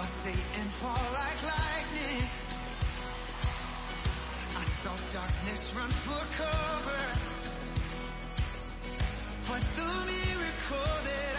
saw Satan fall like lightning. I saw darkness run for cover. But the miracle there?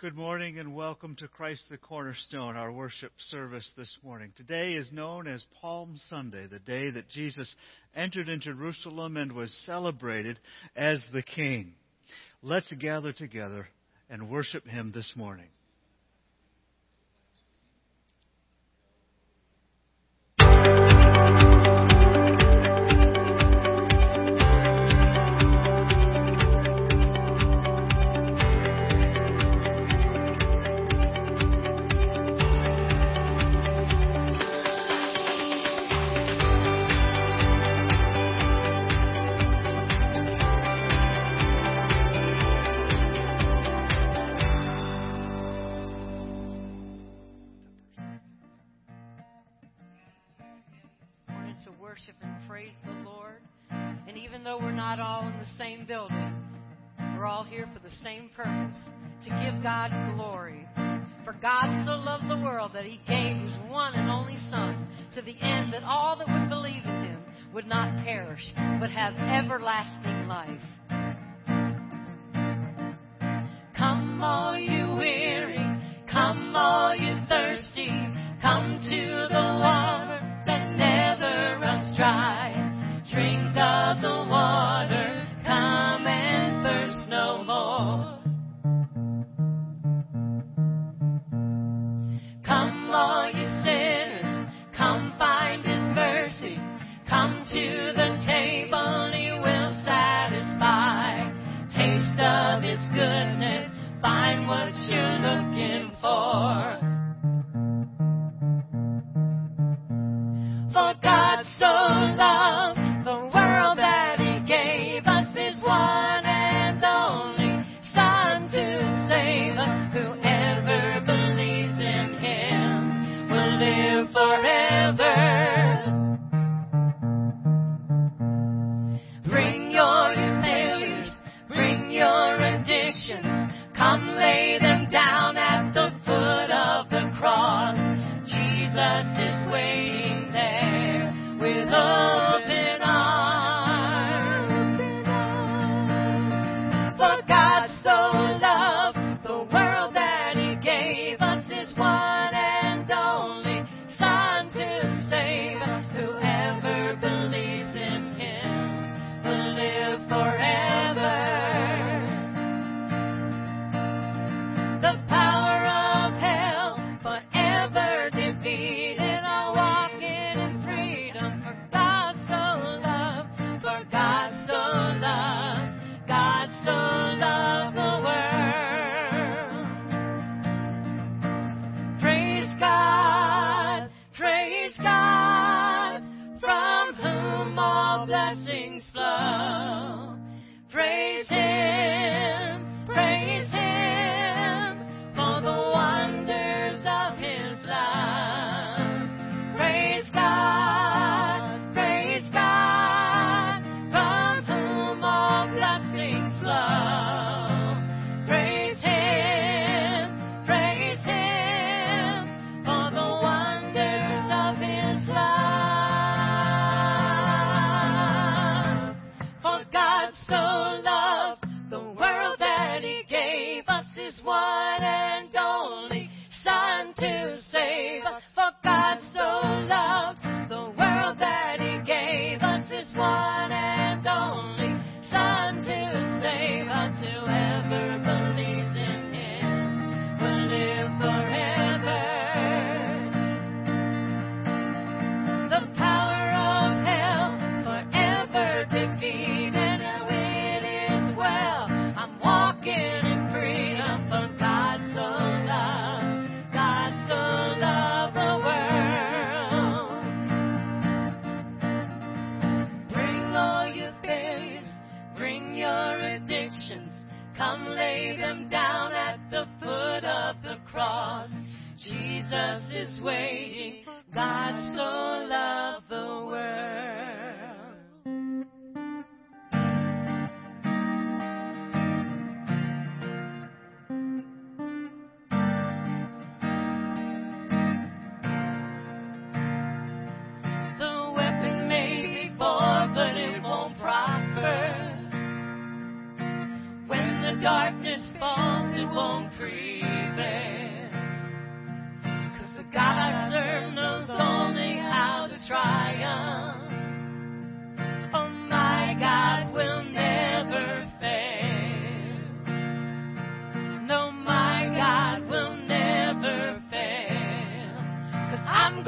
Good morning and welcome to Christ the Cornerstone, our worship service this morning. Today is known as Palm Sunday, the day that Jesus entered into Jerusalem and was celebrated as the King. Let's gather together and worship him this morning. of the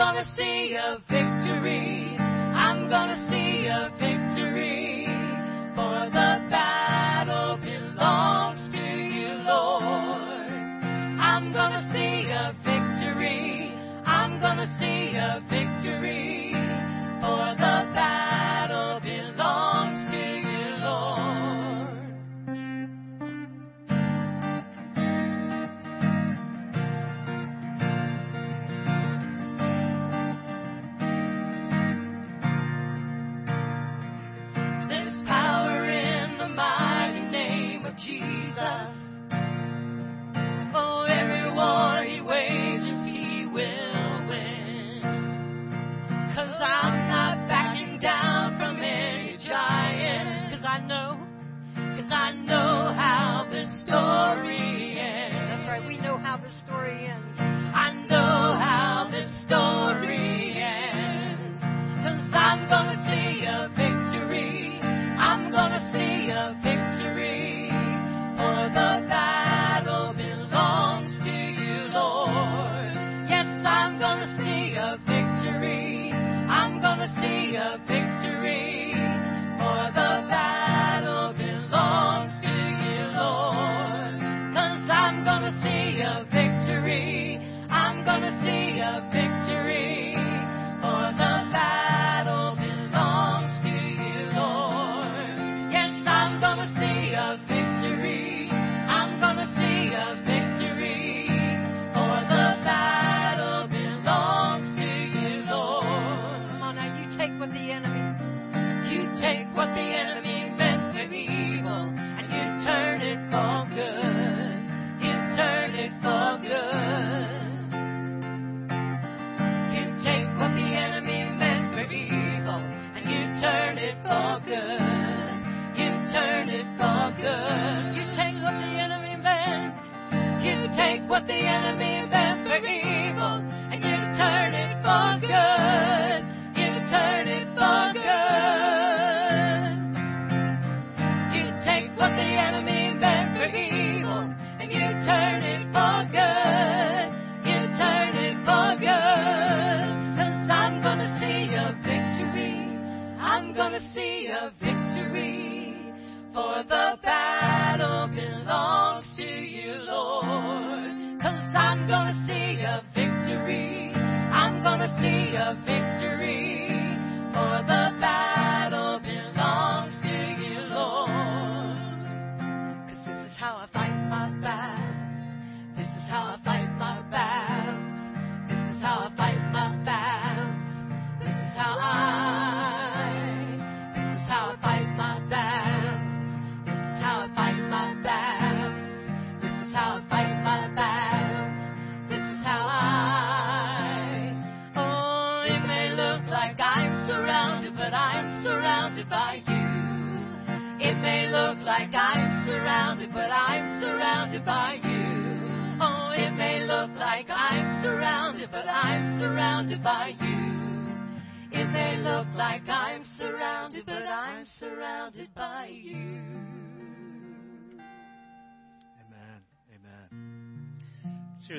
gonna see a victory. I'm gonna see a victory.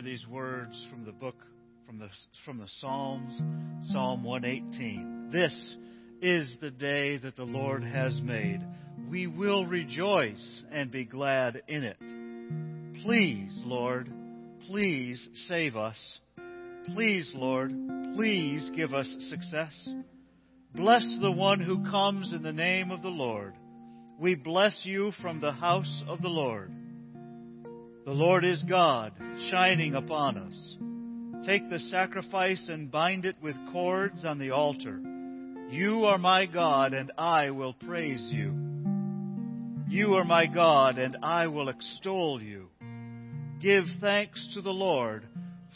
Hear these words from the book, from the, from the Psalms, Psalm 118. This is the day that the Lord has made. We will rejoice and be glad in it. Please, Lord, please save us. Please, Lord, please give us success. Bless the one who comes in the name of the Lord. We bless you from the house of the Lord. The Lord is God, shining upon us. Take the sacrifice and bind it with cords on the altar. You are my God, and I will praise you. You are my God, and I will extol you. Give thanks to the Lord,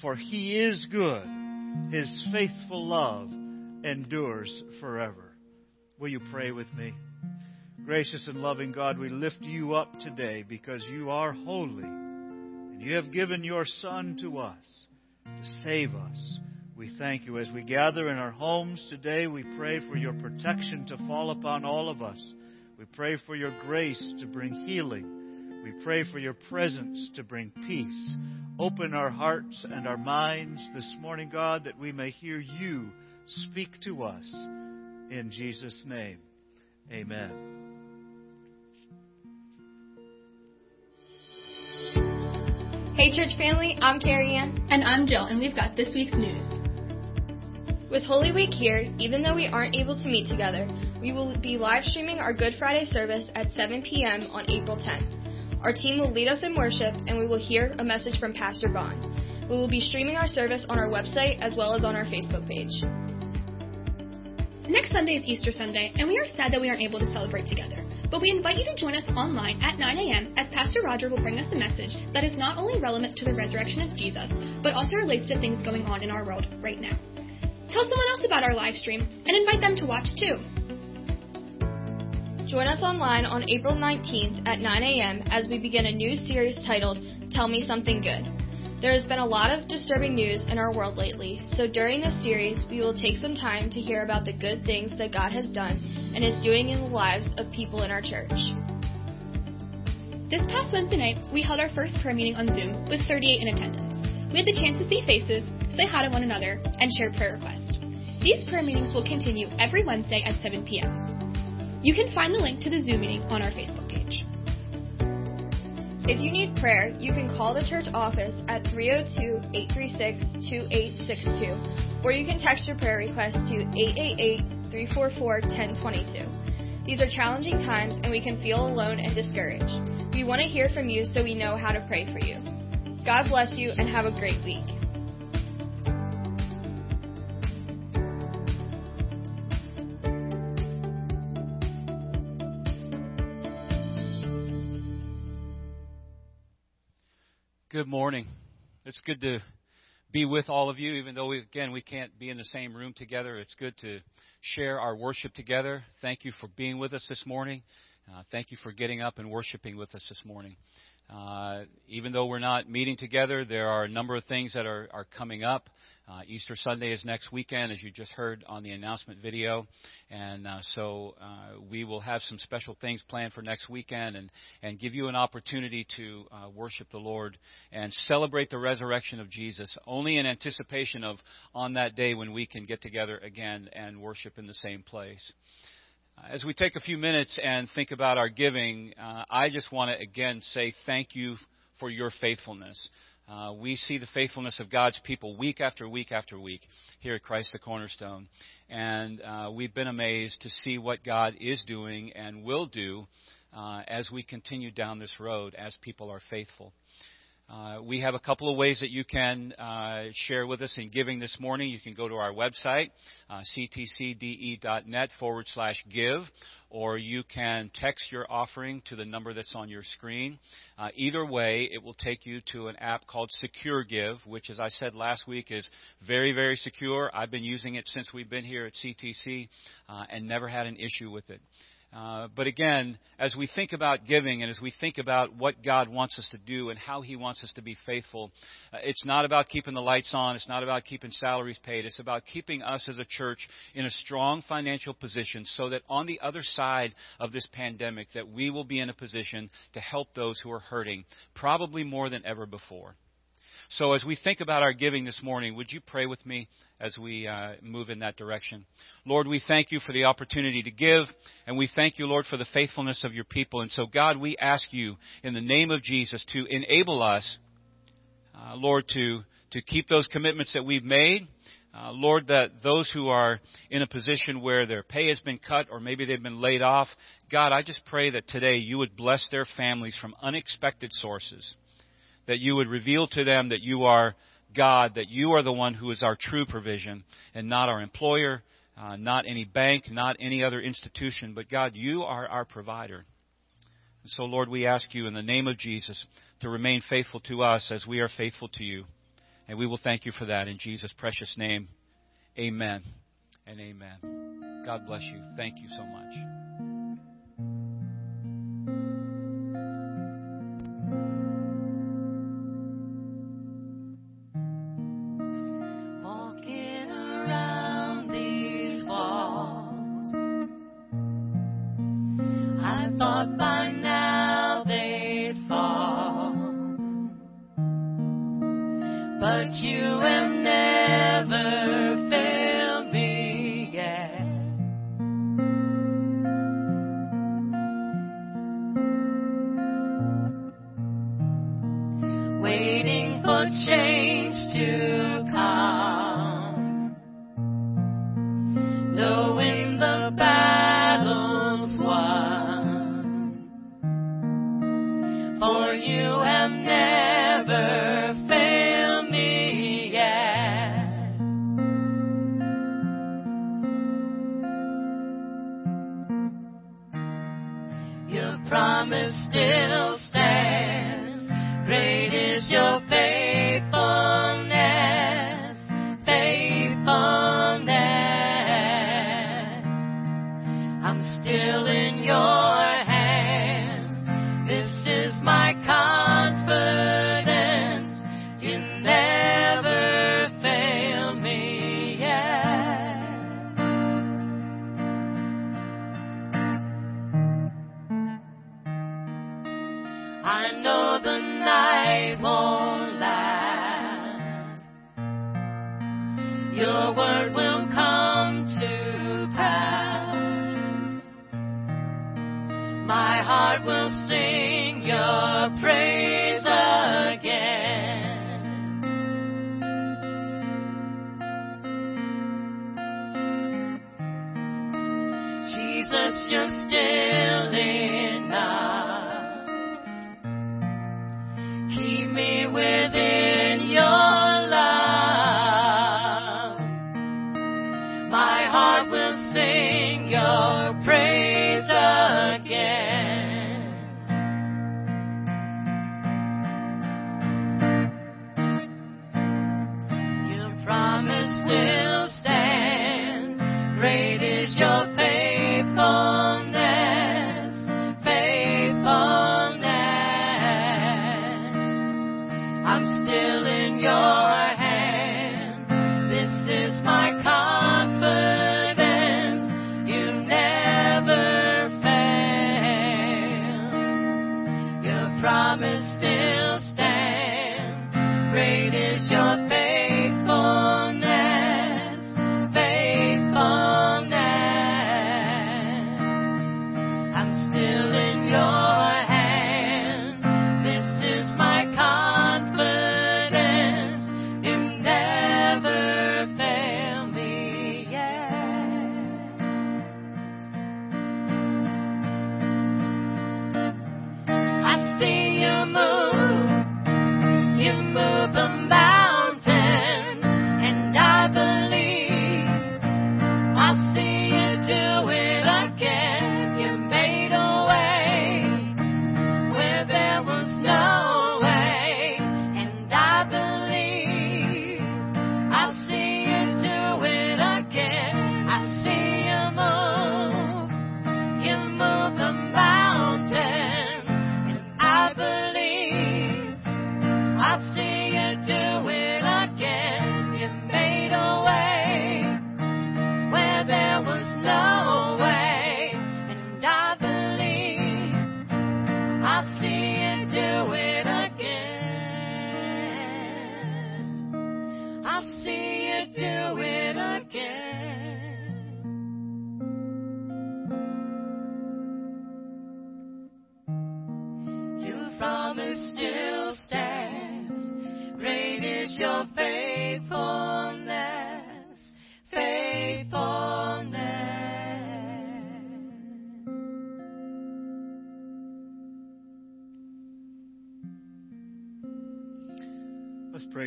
for he is good. His faithful love endures forever. Will you pray with me? Gracious and loving God, we lift you up today because you are holy and you have given your Son to us to save us. We thank you as we gather in our homes today. We pray for your protection to fall upon all of us. We pray for your grace to bring healing. We pray for your presence to bring peace. Open our hearts and our minds this morning, God, that we may hear you Speak to us. In Jesus' name, amen. Hey, church family, I'm Carrie Ann. And I'm Jill, and we've got this week's news. With Holy Week here, even though we aren't able to meet together, we will be live streaming our Good Friday service at 7 p.m. on April 10th. Our team will lead us in worship, and we will hear a message from Pastor Bond. We will be streaming our service on our website as well as on our Facebook page. Next Sunday is Easter Sunday, and we are sad that we aren't able to celebrate together. But we invite you to join us online at 9 a.m. as Pastor Roger will bring us a message that is not only relevant to the resurrection of Jesus, but also relates to things going on in our world right now. Tell someone else about our live stream and invite them to watch too. Join us online on April 19th at 9 a.m. as we begin a new series titled Tell Me Something Good. There has been a lot of disturbing news in our world lately, so during this series, we will take some time to hear about the good things that God has done and is doing in the lives of people in our church. This past Wednesday night, we held our first prayer meeting on Zoom with 38 in attendance. We had the chance to see faces, say hi to one another, and share prayer requests. These prayer meetings will continue every Wednesday at 7 p.m. You can find the link to the Zoom meeting on our Facebook page. If you need prayer, you can call the church office at 302 836 2862, or you can text your prayer request to 888 344 1022. These are challenging times, and we can feel alone and discouraged. We want to hear from you so we know how to pray for you. God bless you, and have a great week. Good morning. It's good to be with all of you, even though, we, again, we can't be in the same room together. It's good to share our worship together. Thank you for being with us this morning. Uh, thank you for getting up and worshiping with us this morning. Uh, even though we're not meeting together, there are a number of things that are, are coming up. Uh, Easter Sunday is next weekend, as you just heard on the announcement video, and uh, so uh, we will have some special things planned for next weekend, and and give you an opportunity to uh, worship the Lord and celebrate the resurrection of Jesus. Only in anticipation of on that day when we can get together again and worship in the same place. As we take a few minutes and think about our giving, uh, I just want to again say thank you for your faithfulness. Uh, we see the faithfulness of God's people week after week after week here at Christ the Cornerstone. And uh, we've been amazed to see what God is doing and will do uh, as we continue down this road as people are faithful. Uh, we have a couple of ways that you can uh, share with us in giving this morning. You can go to our website, uh, ctcde.net forward slash give, or you can text your offering to the number that's on your screen. Uh, either way, it will take you to an app called Secure Give, which, as I said last week, is very, very secure. I've been using it since we've been here at CTC uh, and never had an issue with it. Uh, but again, as we think about giving and as we think about what God wants us to do and how He wants us to be faithful, uh, it's not about keeping the lights on. It's not about keeping salaries paid. It's about keeping us as a church in a strong financial position so that on the other side of this pandemic that we will be in a position to help those who are hurting, probably more than ever before. So, as we think about our giving this morning, would you pray with me as we uh, move in that direction? Lord, we thank you for the opportunity to give, and we thank you, Lord, for the faithfulness of your people. And so, God, we ask you in the name of Jesus to enable us, uh, Lord, to, to keep those commitments that we've made. Uh, Lord, that those who are in a position where their pay has been cut or maybe they've been laid off, God, I just pray that today you would bless their families from unexpected sources that you would reveal to them that you are God, that you are the one who is our true provision and not our employer, uh, not any bank, not any other institution, but God, you are our provider. And so, Lord, we ask you in the name of Jesus to remain faithful to us as we are faithful to you. And we will thank you for that in Jesus' precious name. Amen and amen. God bless you. Thank you so much.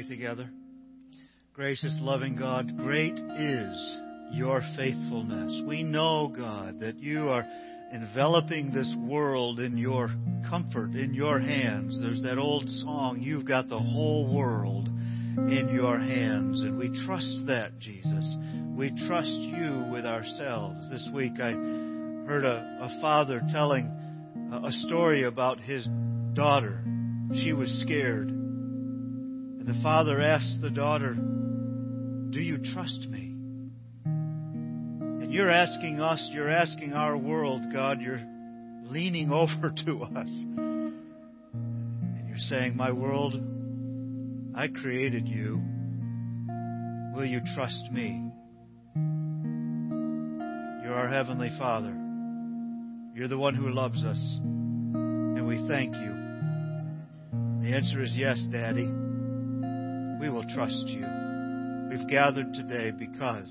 Together. Gracious, loving God, great is your faithfulness. We know, God, that you are enveloping this world in your comfort, in your hands. There's that old song, You've got the whole world in your hands. And we trust that, Jesus. We trust you with ourselves. This week I heard a, a father telling a, a story about his daughter. She was scared. The father asks the daughter, Do you trust me? And you're asking us, you're asking our world, God, you're leaning over to us. And you're saying, My world, I created you. Will you trust me? You're our Heavenly Father. You're the one who loves us. And we thank you. The answer is yes, Daddy. We will trust you. We've gathered today because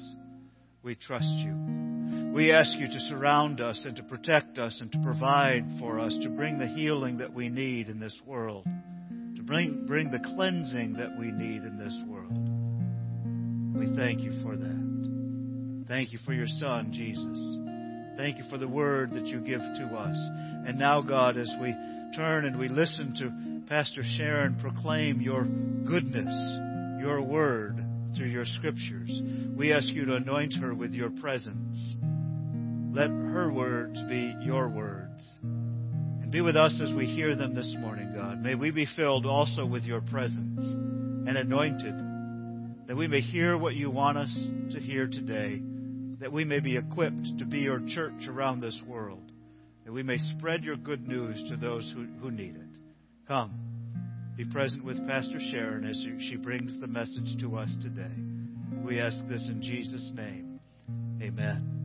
we trust you. We ask you to surround us and to protect us and to provide for us, to bring the healing that we need in this world, to bring, bring the cleansing that we need in this world. We thank you for that. Thank you for your Son, Jesus. Thank you for the word that you give to us. And now, God, as we turn and we listen to Pastor Sharon proclaim your goodness, your word through your scriptures, we ask you to anoint her with your presence. Let her words be your words. And be with us as we hear them this morning, God. May we be filled also with your presence and anointed, that we may hear what you want us to hear today that we may be equipped to be your church around this world, that we may spread your good news to those who, who need it. Come, be present with Pastor Sharon as she brings the message to us today. We ask this in Jesus' name. Amen.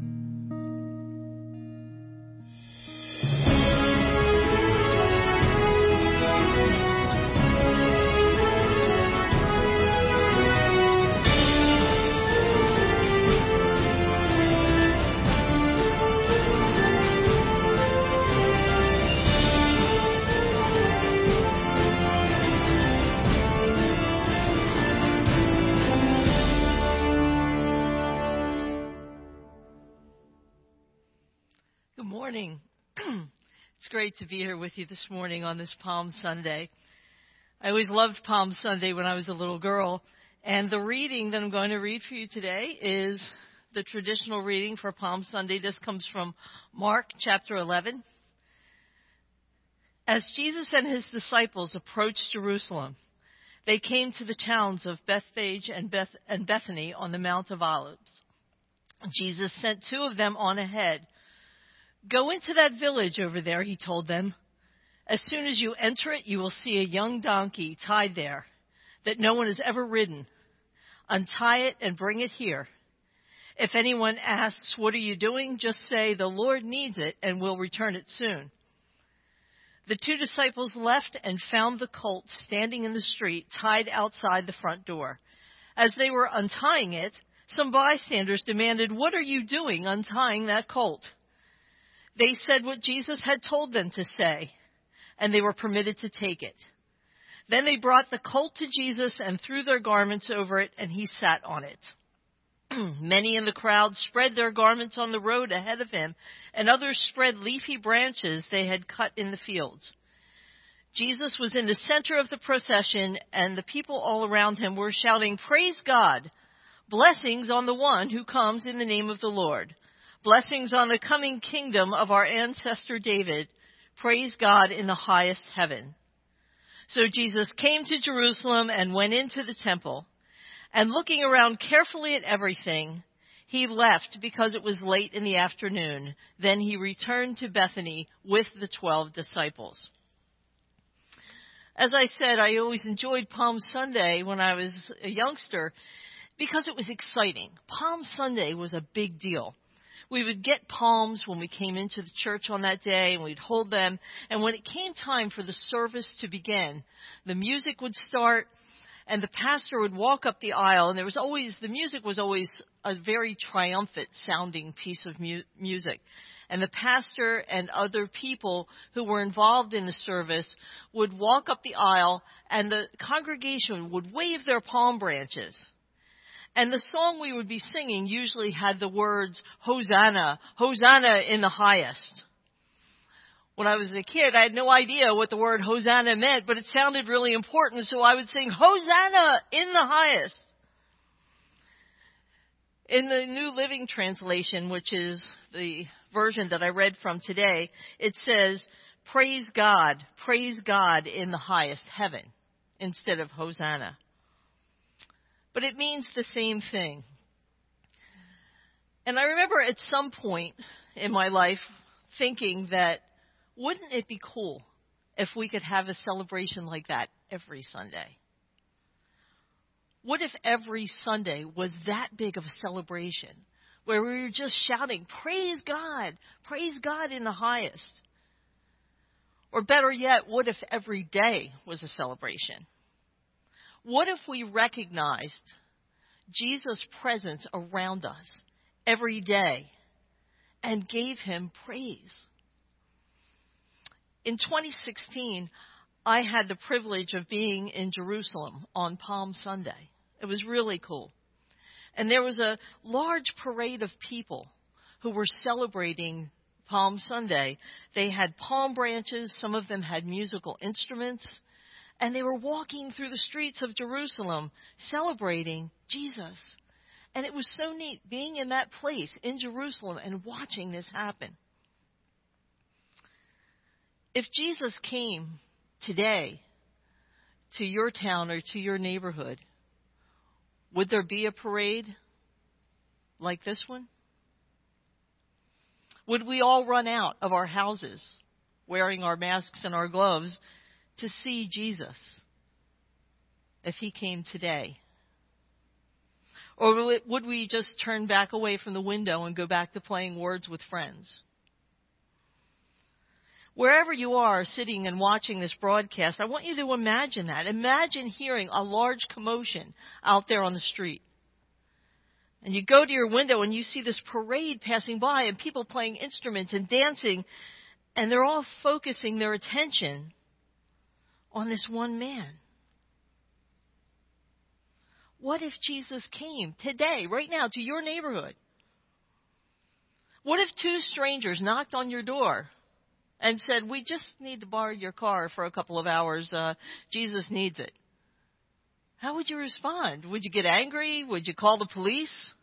Great to be here with you this morning on this Palm Sunday. I always loved Palm Sunday when I was a little girl, and the reading that I'm going to read for you today is the traditional reading for Palm Sunday. This comes from Mark chapter 11. As Jesus and his disciples approached Jerusalem, they came to the towns of Bethphage and, Beth- and Bethany on the Mount of Olives. Jesus sent two of them on ahead. Go into that village over there, he told them. As soon as you enter it, you will see a young donkey tied there that no one has ever ridden. Untie it and bring it here. If anyone asks, What are you doing? just say, The Lord needs it and will return it soon. The two disciples left and found the colt standing in the street, tied outside the front door. As they were untying it, some bystanders demanded, What are you doing untying that colt? They said what Jesus had told them to say, and they were permitted to take it. Then they brought the colt to Jesus and threw their garments over it, and he sat on it. Many in the crowd spread their garments on the road ahead of him, and others spread leafy branches they had cut in the fields. Jesus was in the center of the procession, and the people all around him were shouting, Praise God! Blessings on the one who comes in the name of the Lord. Blessings on the coming kingdom of our ancestor David. Praise God in the highest heaven. So Jesus came to Jerusalem and went into the temple. And looking around carefully at everything, he left because it was late in the afternoon. Then he returned to Bethany with the twelve disciples. As I said, I always enjoyed Palm Sunday when I was a youngster because it was exciting. Palm Sunday was a big deal we would get palms when we came into the church on that day and we'd hold them. And when it came time for the service to begin, the music would start and the pastor would walk up the aisle and there was always, the music was always a very triumphant sounding piece of mu- music. And the pastor and other people who were involved in the service would walk up the aisle and the congregation would wave their palm branches and the song we would be singing usually had the words, Hosanna, Hosanna in the highest. When I was a kid, I had no idea what the word Hosanna meant, but it sounded really important, so I would sing, Hosanna in the highest. In the New Living Translation, which is the version that I read from today, it says, Praise God, praise God in the highest heaven, instead of Hosanna but it means the same thing. And I remember at some point in my life thinking that wouldn't it be cool if we could have a celebration like that every Sunday? What if every Sunday was that big of a celebration where we were just shouting, Praise God, praise God in the highest? Or better yet, what if every day was a celebration? What if we recognized Jesus' presence around us every day and gave him praise? In 2016, I had the privilege of being in Jerusalem on Palm Sunday. It was really cool. And there was a large parade of people who were celebrating Palm Sunday. They had palm branches, some of them had musical instruments, and they were walking through the streets of Jerusalem celebrating Jesus. And it was so neat being in that place in Jerusalem and watching this happen. If Jesus came today to your town or to your neighborhood, would there be a parade like this one? Would we all run out of our houses wearing our masks and our gloves to see Jesus if he came today? Or would we just turn back away from the window and go back to playing words with friends? Wherever you are sitting and watching this broadcast, I want you to imagine that. Imagine hearing a large commotion out there on the street. And you go to your window and you see this parade passing by and people playing instruments and dancing, and they're all focusing their attention on this one man. What if Jesus came today, right now, to your neighborhood? What if two strangers knocked on your door and said, We just need to borrow your car for a couple of hours. Uh, Jesus needs it? How would you respond? Would you get angry? Would you call the police?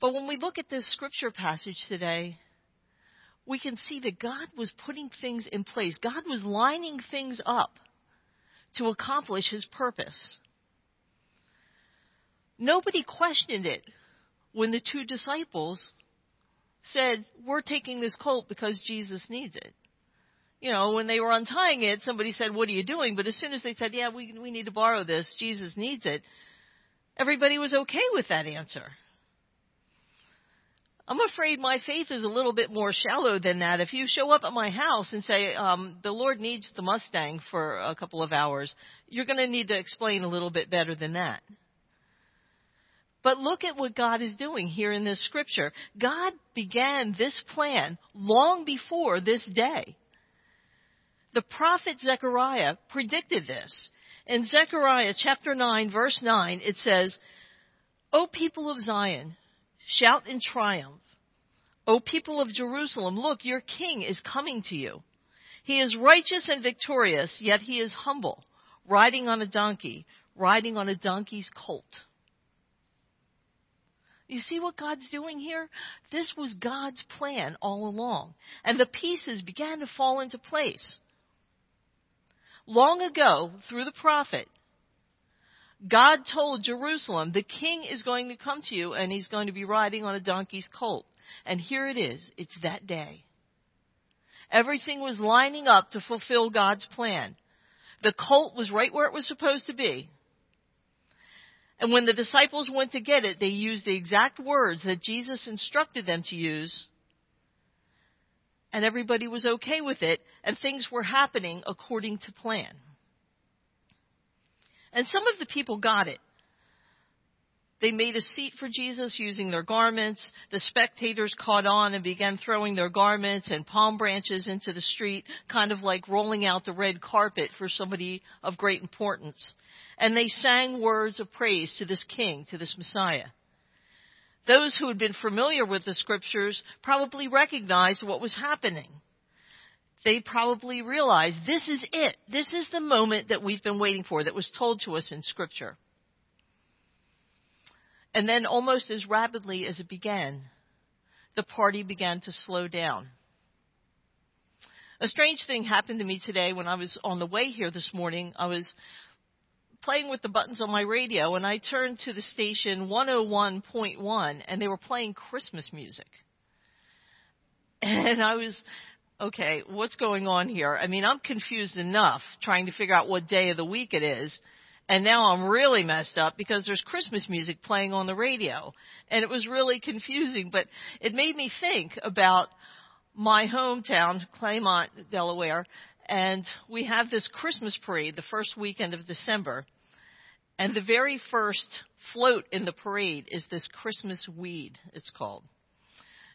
But when we look at this scripture passage today, we can see that God was putting things in place. God was lining things up to accomplish his purpose. Nobody questioned it when the two disciples said, We're taking this colt because Jesus needs it you know, when they were untying it, somebody said, What are you doing? But as soon as they said, Yeah, we, we need to borrow this, Jesus needs it, everybody was okay with that answer. I'm afraid my faith is a little bit more shallow than that. If you show up at my house and say, um, the Lord needs the Mustang for a couple of hours, you're going to need to explain a little bit better than that. But look at what God is doing here in this scripture. God began this plan long before this day. The prophet Zechariah predicted this. In Zechariah chapter 9, verse 9, it says, O people of Zion, shout in triumph. O people of Jerusalem, look, your king is coming to you. He is righteous and victorious, yet he is humble, riding on a donkey, riding on a donkey's colt. You see what God's doing here? This was God's plan all along. And the pieces began to fall into place long ago through the prophet, God told Jerusalem, the king is going to come to you and he's going to be riding on a donkey's colt. And here it is. It's that day. Everything was lining up to fulfill God's plan. The colt was right where it was supposed to be. And when the disciples went to get it, they used the exact words that Jesus instructed them to use and everybody was okay with it, and things were happening according to plan. And some of the people got it. They made a seat for Jesus using their garments. The spectators caught on and began throwing their garments and palm branches into the street, kind of like rolling out the red carpet for somebody of great importance. And they sang words of praise to this king, to this Messiah. Those who had been familiar with the scriptures probably recognized what was happening. They probably realized this is it. This is the moment that we've been waiting for that was told to us in scripture. And then almost as rapidly as it began, the party began to slow down. A strange thing happened to me today when I was on the way here this morning. I was playing with the buttons on my radio and I turned to the station 101.1 and they were playing Christmas music. And I was, okay, what's going on here? I mean, I'm confused enough trying to figure out what day of the week it is. And now I'm really messed up because there's Christmas music playing on the radio. And it was really confusing, but it made me think about my hometown, Claymont, Delaware, And we have this Christmas parade the first weekend of December. And the very first float in the parade is this Christmas weed, it's called.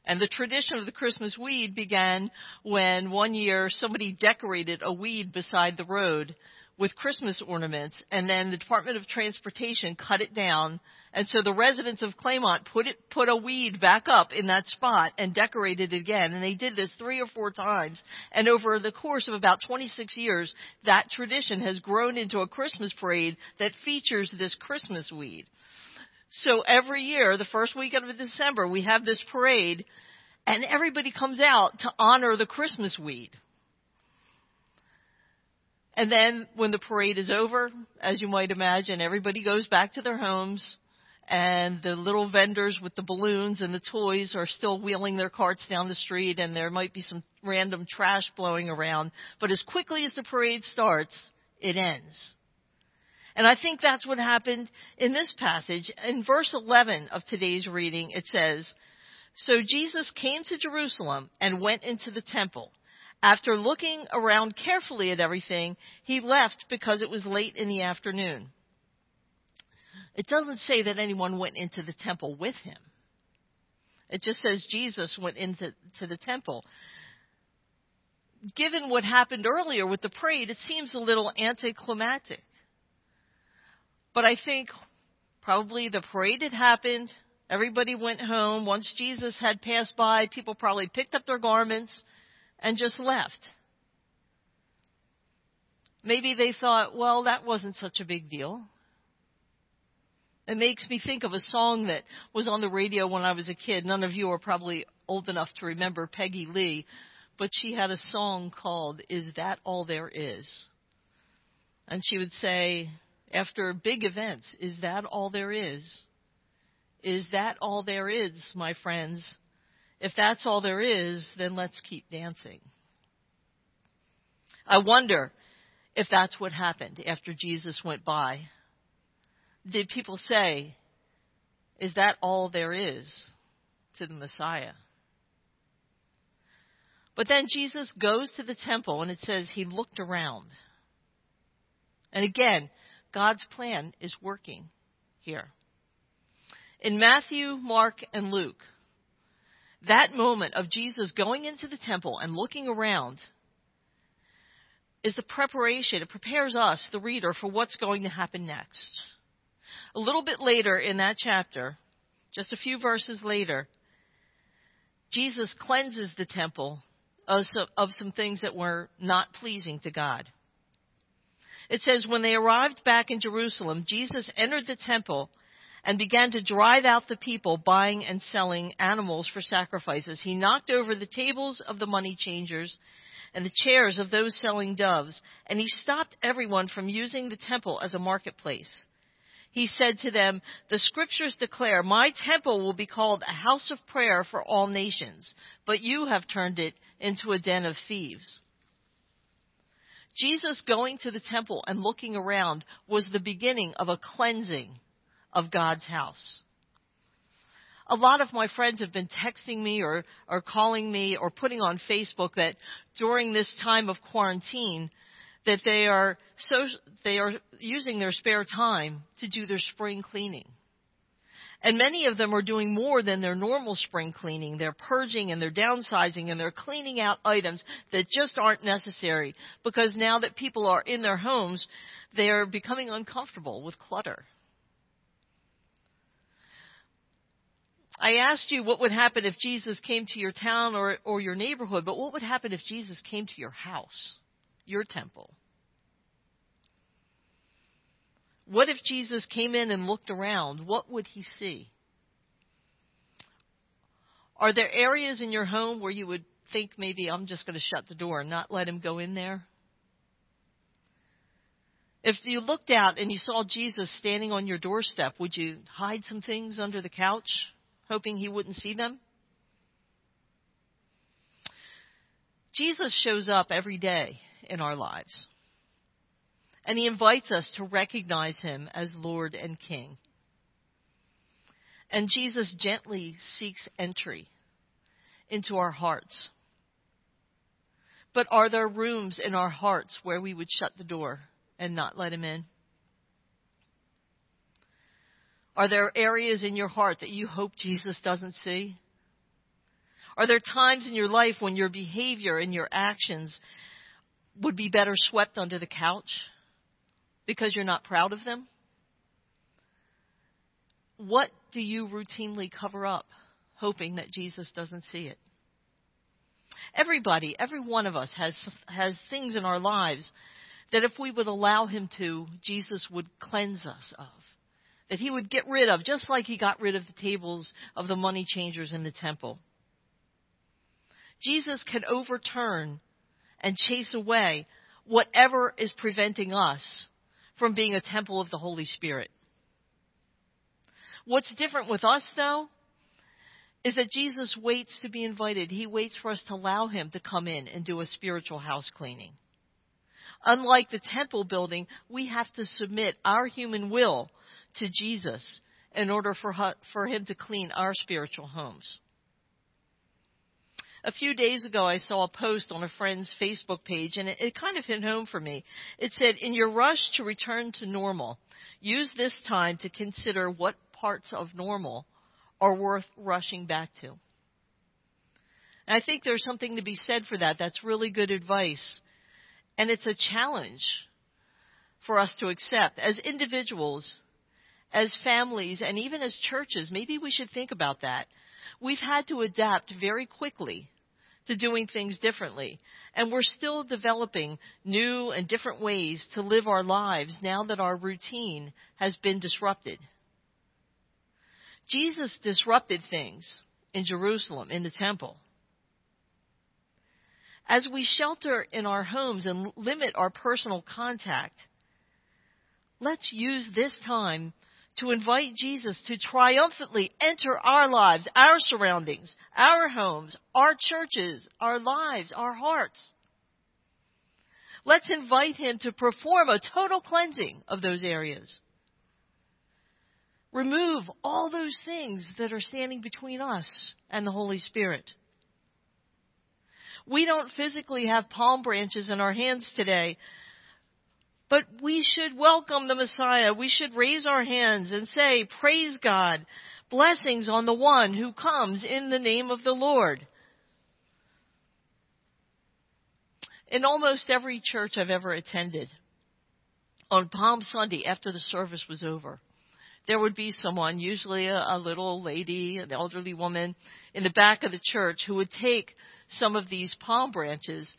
And the tradition of the Christmas weed began when one year somebody decorated a weed beside the road with Christmas ornaments, and then the Department of Transportation cut it down, and so the residents of Claymont put it put a weed back up in that spot and decorated it again, and they did this three or four times, and over the course of about 26 years, that tradition has grown into a Christmas parade that features this Christmas weed. So every year, the first weekend of December, we have this parade, and everybody comes out to honor the Christmas weed. And then when the parade is over, as you might imagine, everybody goes back to their homes and the little vendors with the balloons and the toys are still wheeling their carts down the street and there might be some random trash blowing around. But as quickly as the parade starts, it ends. And I think that's what happened in this passage. In verse 11 of today's reading, it says, So Jesus came to Jerusalem and went into the temple. After looking around carefully at everything, he left because it was late in the afternoon. It doesn't say that anyone went into the temple with him. It just says Jesus went into to the temple. Given what happened earlier with the parade, it seems a little anticlimactic. But I think probably the parade had happened. Everybody went home. Once Jesus had passed by, people probably picked up their garments and just left. Maybe they thought, well, that wasn't such a big deal. It makes me think of a song that was on the radio when I was a kid. None of you are probably old enough to remember Peggy Lee, but she had a song called Is That All There Is? And she would say, after big events, Is that all there is? Is that all there is, my friends? If that's all there is, then let's keep dancing. I wonder if that's what happened after Jesus went by. Did people say, Is that all there is to the Messiah? But then Jesus goes to the temple and it says he looked around. And again, God's plan is working here. In Matthew, Mark, and Luke, that moment of Jesus going into the temple and looking around is the preparation. It prepares us, the reader, for what's going to happen next. A little bit later in that chapter, just a few verses later, Jesus cleanses the temple of some, things that were not pleasing to God. It says, when they arrived back in Jerusalem, Jesus entered the temple and began to drive out the people buying and selling animals for sacrifices. He knocked over the tables of the money changers and the chairs of those selling doves, and he stopped everyone from using the temple as a marketplace. He said to them, The scriptures declare, My temple will be called a house of prayer for all nations, but you have turned it into a den of thieves. Jesus going to the temple and looking around was the beginning of a cleansing of God's house. A lot of my friends have been texting me or, or calling me or putting on Facebook that during this time of quarantine that they are so they are using their spare time to do their spring cleaning. And many of them are doing more than their normal spring cleaning. They're purging and they're downsizing and they're cleaning out items that just aren't necessary because now that people are in their homes, they are becoming uncomfortable with clutter. I asked you what would happen if Jesus came to your town or, or your neighborhood, but what would happen if Jesus came to your house, your temple? What if Jesus came in and looked around? What would he see? Are there areas in your home where you would think maybe I'm just going to shut the door and not let him go in there? If you looked out and you saw Jesus standing on your doorstep, would you hide some things under the couch? hoping he wouldn't see them? Jesus shows up every day in our lives. And he invites us to recognize him as Lord and King. And Jesus gently seeks entry into our hearts. But are there rooms in our hearts where we would shut the door and not let him in? Are there areas in your heart that you hope Jesus doesn't see? Are there times in your life when your behavior and your actions would be better swept under the couch because you're not proud of them? What do you routinely cover up, hoping that Jesus doesn't see it? Everybody, every one of us has has things in our lives that if we would allow him to, Jesus would cleanse us of. That he would get rid of, just like he got rid of the tables of the money changers in the temple. Jesus can overturn and chase away whatever is preventing us from being a temple of the Holy Spirit. What's different with us, though, is that Jesus waits to be invited. He waits for us to allow him to come in and do a spiritual house cleaning. Unlike the temple building, we have to submit our human will to Jesus in order for, for him to clean our spiritual homes. A few days ago, I saw a post on a friend's Facebook page, and it, it kind of hit home for me. It said, In your rush to return to normal, use this time to consider what parts of normal are worth rushing back to. And I think there's something to be said for that. That's really good advice. And it's a challenge for us to accept. As individuals, as families, and even as churches, maybe we should think about that. We've had to adapt very quickly to doing things differently. And we're still developing new and different ways to live our lives now that our routine has been disrupted. Jesus disrupted things in Jerusalem, in the temple. As we shelter in our homes and limit our personal contact, let's use this time to invite Jesus to triumphantly enter our lives, our surroundings, our homes, our churches, our lives, our hearts. Let's invite him to perform a total cleansing of those areas. Remove all those things that are standing between us and the Holy Spirit. We don't physically have palm branches in our hands today, but we should welcome the Messiah. We should raise our hands and say, Praise God. Blessings on the one who comes in the name of the Lord. In almost every church I've ever attended, on Palm Sunday after the service was over, there would be someone, usually a, a little lady, an elderly woman, in the back of the church who would take some of these palm branches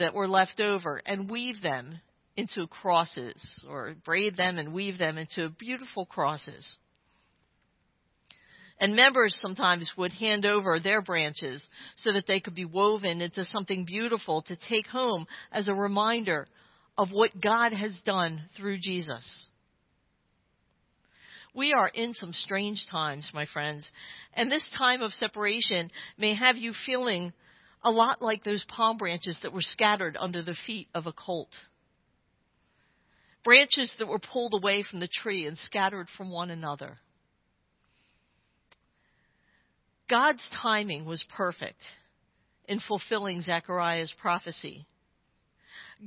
that were left over and weave them into crosses or braid them and weave them into beautiful crosses. And members sometimes would hand over their branches so that they could be woven into something beautiful to take home as a reminder of what God has done through Jesus. We are in some strange times, my friends, and this time of separation may have you feeling a lot like those palm branches that were scattered under the feet of a colt branches that were pulled away from the tree and scattered from one another. God's timing was perfect in fulfilling Zechariah's prophecy.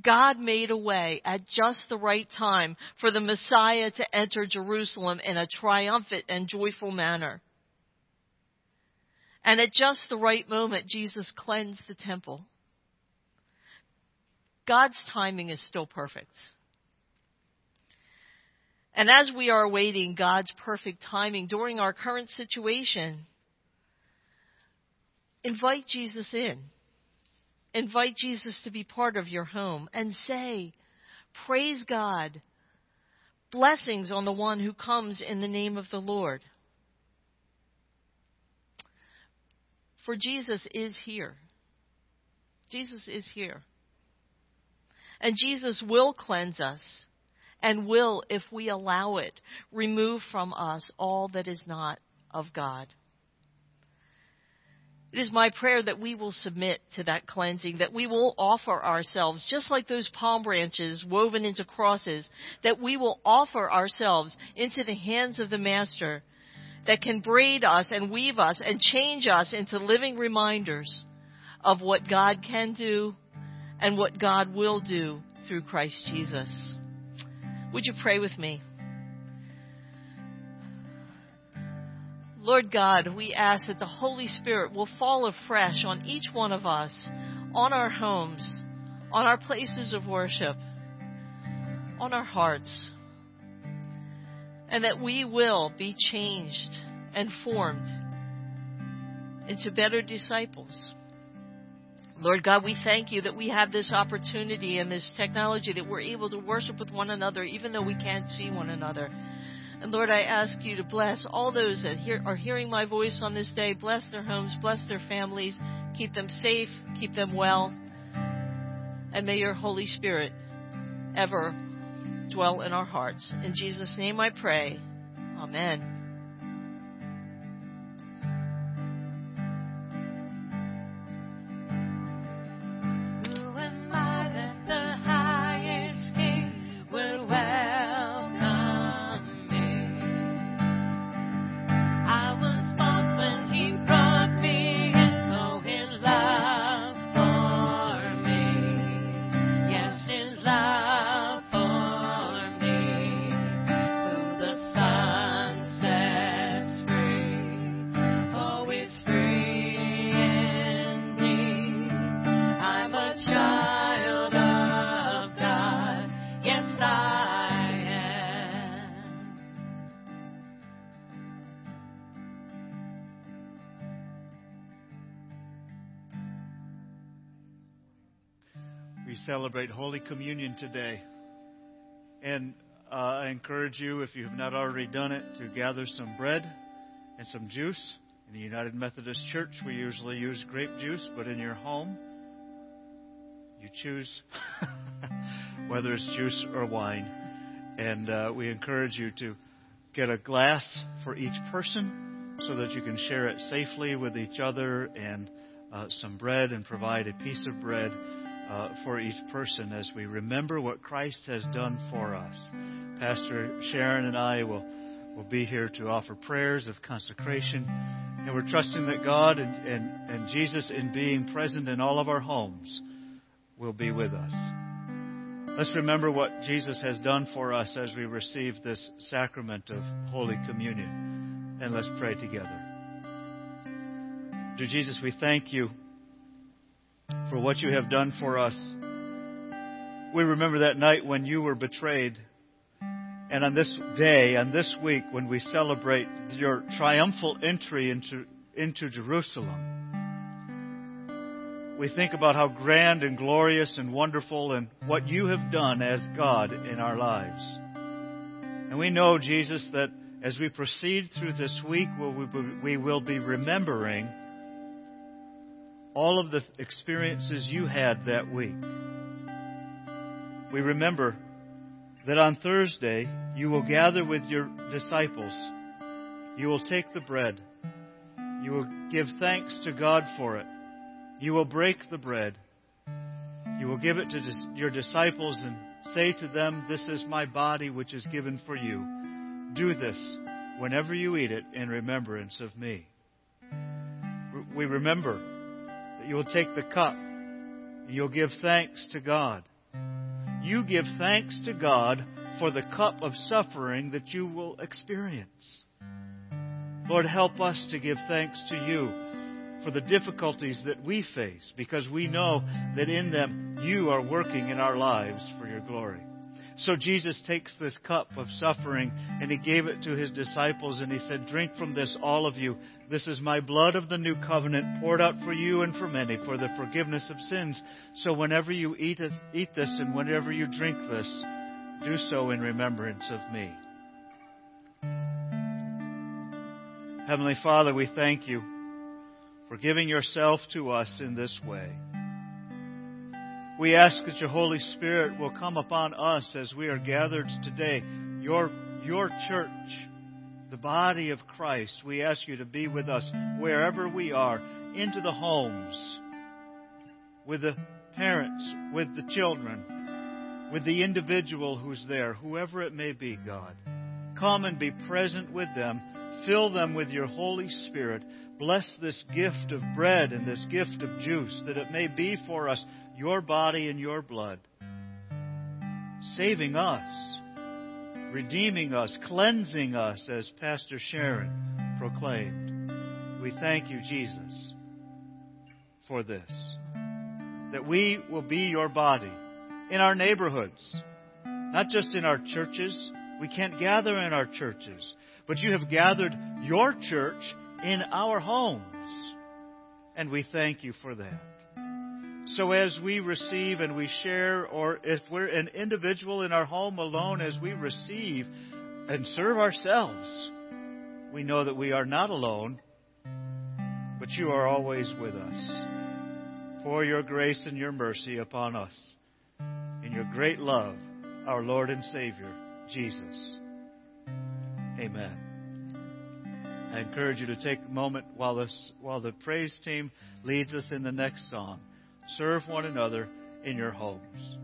God made a way at just the right time for the Messiah to enter Jerusalem in a triumphant and joyful manner. And at just the right moment, Jesus cleansed the temple. God's timing is still perfect. And as we are awaiting God's perfect timing during our current situation, invite Jesus in. Invite Jesus to be part of your home and say, Praise God. Blessings on the one who comes in the name of the Lord. For Jesus is here. Jesus is here. And Jesus will cleanse us and will, if we allow it, remove from us all that is not of God. It is my prayer that we will submit to that cleansing, that we will offer ourselves, just like those palm branches woven into crosses, that we will offer ourselves into the hands of the Master that can braid us and weave us and change us into living reminders of what God can do and what God will do through Christ Jesus. Would you pray with me? Lord God, we ask that the Holy Spirit will fall afresh on each one of us, on our homes, on our places of worship, on our hearts, and that we will be changed and formed into better disciples. Lord God, we thank you that we have this opportunity and this technology that we're able to worship with one another even though we can't see one another. And Lord, I ask you to bless all those that hear, are hearing my voice on this day. Bless their homes, bless their families, keep them safe, keep them well. And may your Holy Spirit ever dwell in our hearts. In Jesus' name I pray. Amen. Celebrate Holy Communion today. And uh, I encourage you, if you have not already done it, to gather some bread and some juice. In the United Methodist Church, we usually use grape juice, but in your home, you choose whether it's juice or wine. And uh, we encourage you to get a glass for each person so that you can share it safely with each other and uh, some bread and provide a piece of bread uh, for each person as we remember what Christ has done for us. Pastor Sharon and I will, will be here to offer prayers of consecration. And we're trusting that God and, and, and Jesus, in being present in all of our homes, will be with us. Let's remember what Jesus has done for us as we receive this sacrament of Holy Communion. And let's pray together. Dear Jesus, we thank you for what you have done for us. We remember that night when you were betrayed. And on this day, on this week, when we celebrate your triumphal entry into, into Jerusalem, we think about how grand and glorious and wonderful and what you have done as God in our lives. And we know, Jesus, that as we proceed through this week, we will be remembering all of the experiences you had that week. We remember that on Thursday you will gather with your disciples. You will take the bread. You will give thanks to God for it. You will break the bread. You will give it to your disciples and say to them, This is my body which is given for you. Do this whenever you eat it in remembrance of me. We remember that you will take the cup and you'll give thanks to God. You give thanks to God for the cup of suffering that you will experience. Lord, help us to give thanks to you for the difficulties that we face because we know that in them you are working in our lives for your glory. So Jesus takes this cup of suffering and he gave it to his disciples and he said, Drink from this, all of you. This is my blood of the new covenant poured out for you and for many for the forgiveness of sins. So whenever you eat it, eat this and whenever you drink this, do so in remembrance of me. Heavenly Father, we thank you for giving yourself to us in this way. We ask that your Holy Spirit will come upon us as we are gathered today, your, your church, the body of Christ. We ask you to be with us wherever we are, into the homes, with the parents, with the children, with the individual who's there, whoever it may be, God. Come and be present with them Fill them with your Holy Spirit. Bless this gift of bread and this gift of juice, that it may be for us your body and your blood, saving us, redeeming us, cleansing us, as Pastor Sharon proclaimed. We thank you, Jesus, for this. That we will be your body in our neighborhoods, not just in our churches. We can't gather in our churches, but you have gathered your church in our homes. And we thank you for that. So as we receive and we share, or if we're an individual in our home alone, as we receive and serve ourselves, we know that we are not alone, but you are always with us. Pour your grace and your mercy upon us. In your great love, our Lord and Savior, Jesus. Amen. I encourage you to take a moment while, this, while the praise team leads us in the next song. Serve one another in your homes.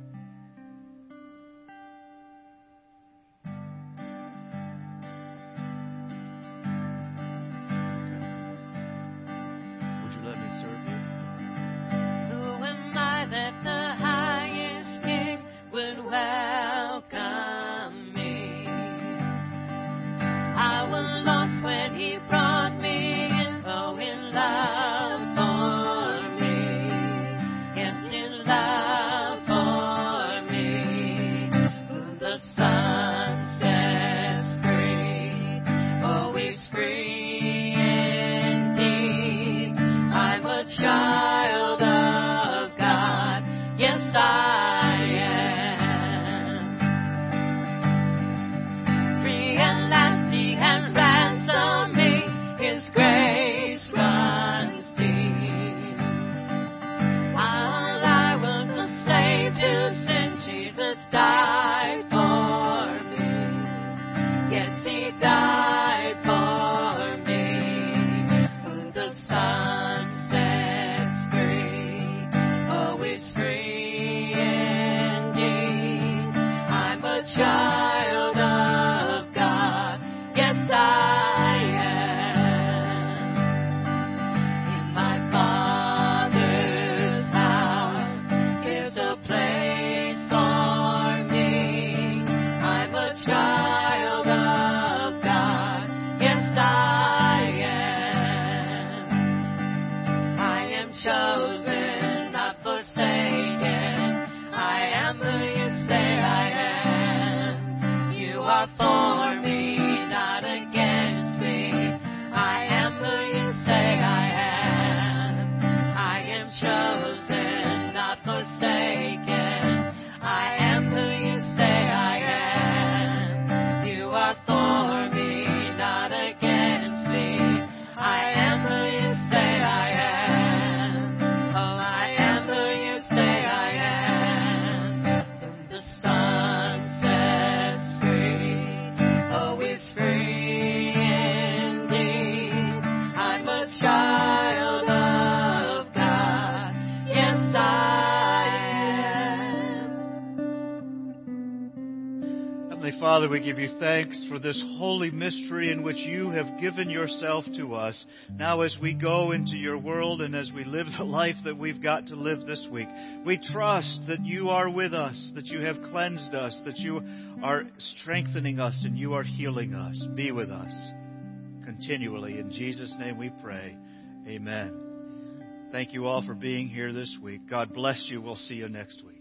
Father, we give you thanks for this holy mystery in which you have given yourself to us. Now, as we go into your world and as we live the life that we've got to live this week, we trust that you are with us, that you have cleansed us, that you are strengthening us, and you are healing us. Be with us continually. In Jesus' name we pray. Amen. Thank you all for being here this week. God bless you. We'll see you next week.